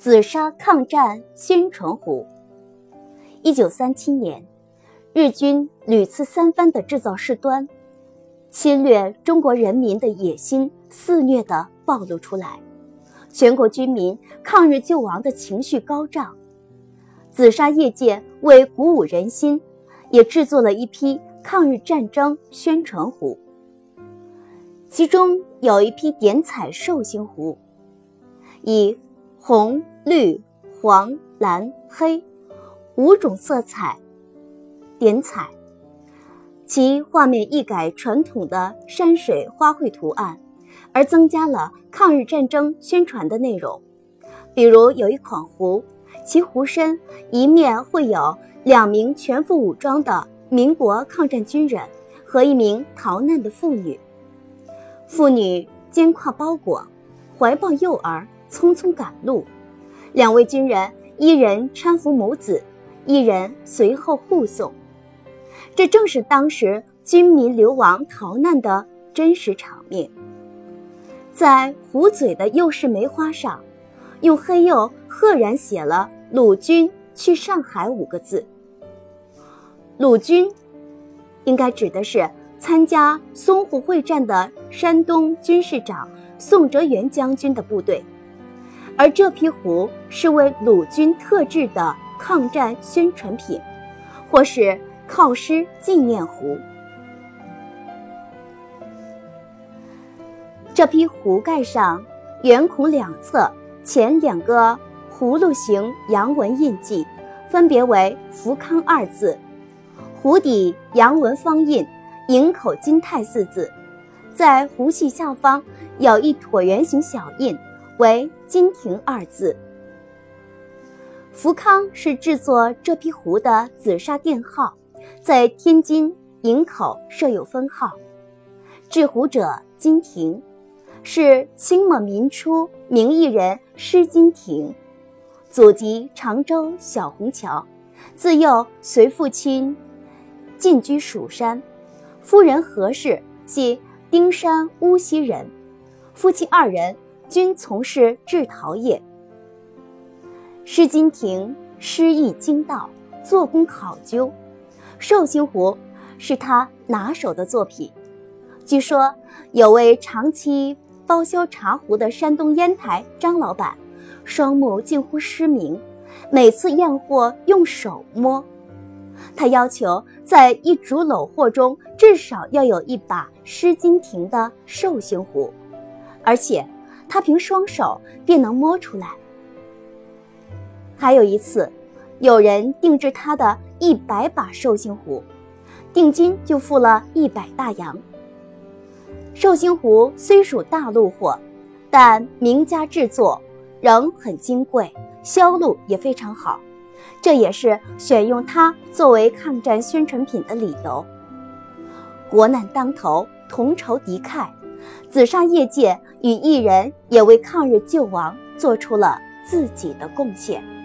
紫砂抗战宣传壶。一九三七年，日军屡次三番的制造事端，侵略中国人民的野心肆虐的暴露出来，全国军民抗日救亡的情绪高涨。紫砂业界为鼓舞人心，也制作了一批抗日战争宣传壶，其中有一批点彩寿星壶，以。红、绿、黄、蓝、黑五种色彩点彩，其画面一改传统的山水花卉图案，而增加了抗日战争宣传的内容。比如有一款壶，其壶身一面会有两名全副武装的民国抗战军人和一名逃难的妇女，妇女肩挎包裹，怀抱幼儿。匆匆赶路，两位军人一人搀扶母子，一人随后护送。这正是当时军民流亡逃难的真实场面。在壶嘴的右式梅花上，用黑釉赫然写了“鲁军去上海”五个字。鲁军，应该指的是参加淞沪会战的山东军事长宋哲元将军的部队。而这批壶是为鲁军特制的抗战宣传品，或是犒师纪念壶。这批壶盖上圆孔两侧前两个葫芦形阳纹印记，分别为“福康”二字；壶底阳文方印“营口金泰”四字，在壶系下方有一椭圆形小印。为“金亭”二字。福康是制作这批壶的紫砂店号，在天津营口设有分号。制壶者金亭，是清末民初名艺人施金亭，祖籍常州小虹桥，自幼随父亲进居蜀山，夫人何氏系丁山乌溪人，夫妻二人。均从事制陶业。施金亭诗意精到，做工考究，寿星壶是他拿手的作品。据说有位长期包销茶壶的山东烟台张老板，双目近乎失明，每次验货用手摸。他要求在一组篓货中至少要有一把施金亭的寿星壶，而且。他凭双手便能摸出来。还有一次，有人定制他的一百把寿星壶，定金就付了一百大洋。寿星壶虽属大陆货，但名家制作仍很金贵，销路也非常好，这也是选用它作为抗战宣传品的理由。国难当头，同仇敌忾。紫砂业界与艺人也为抗日救亡做出了自己的贡献。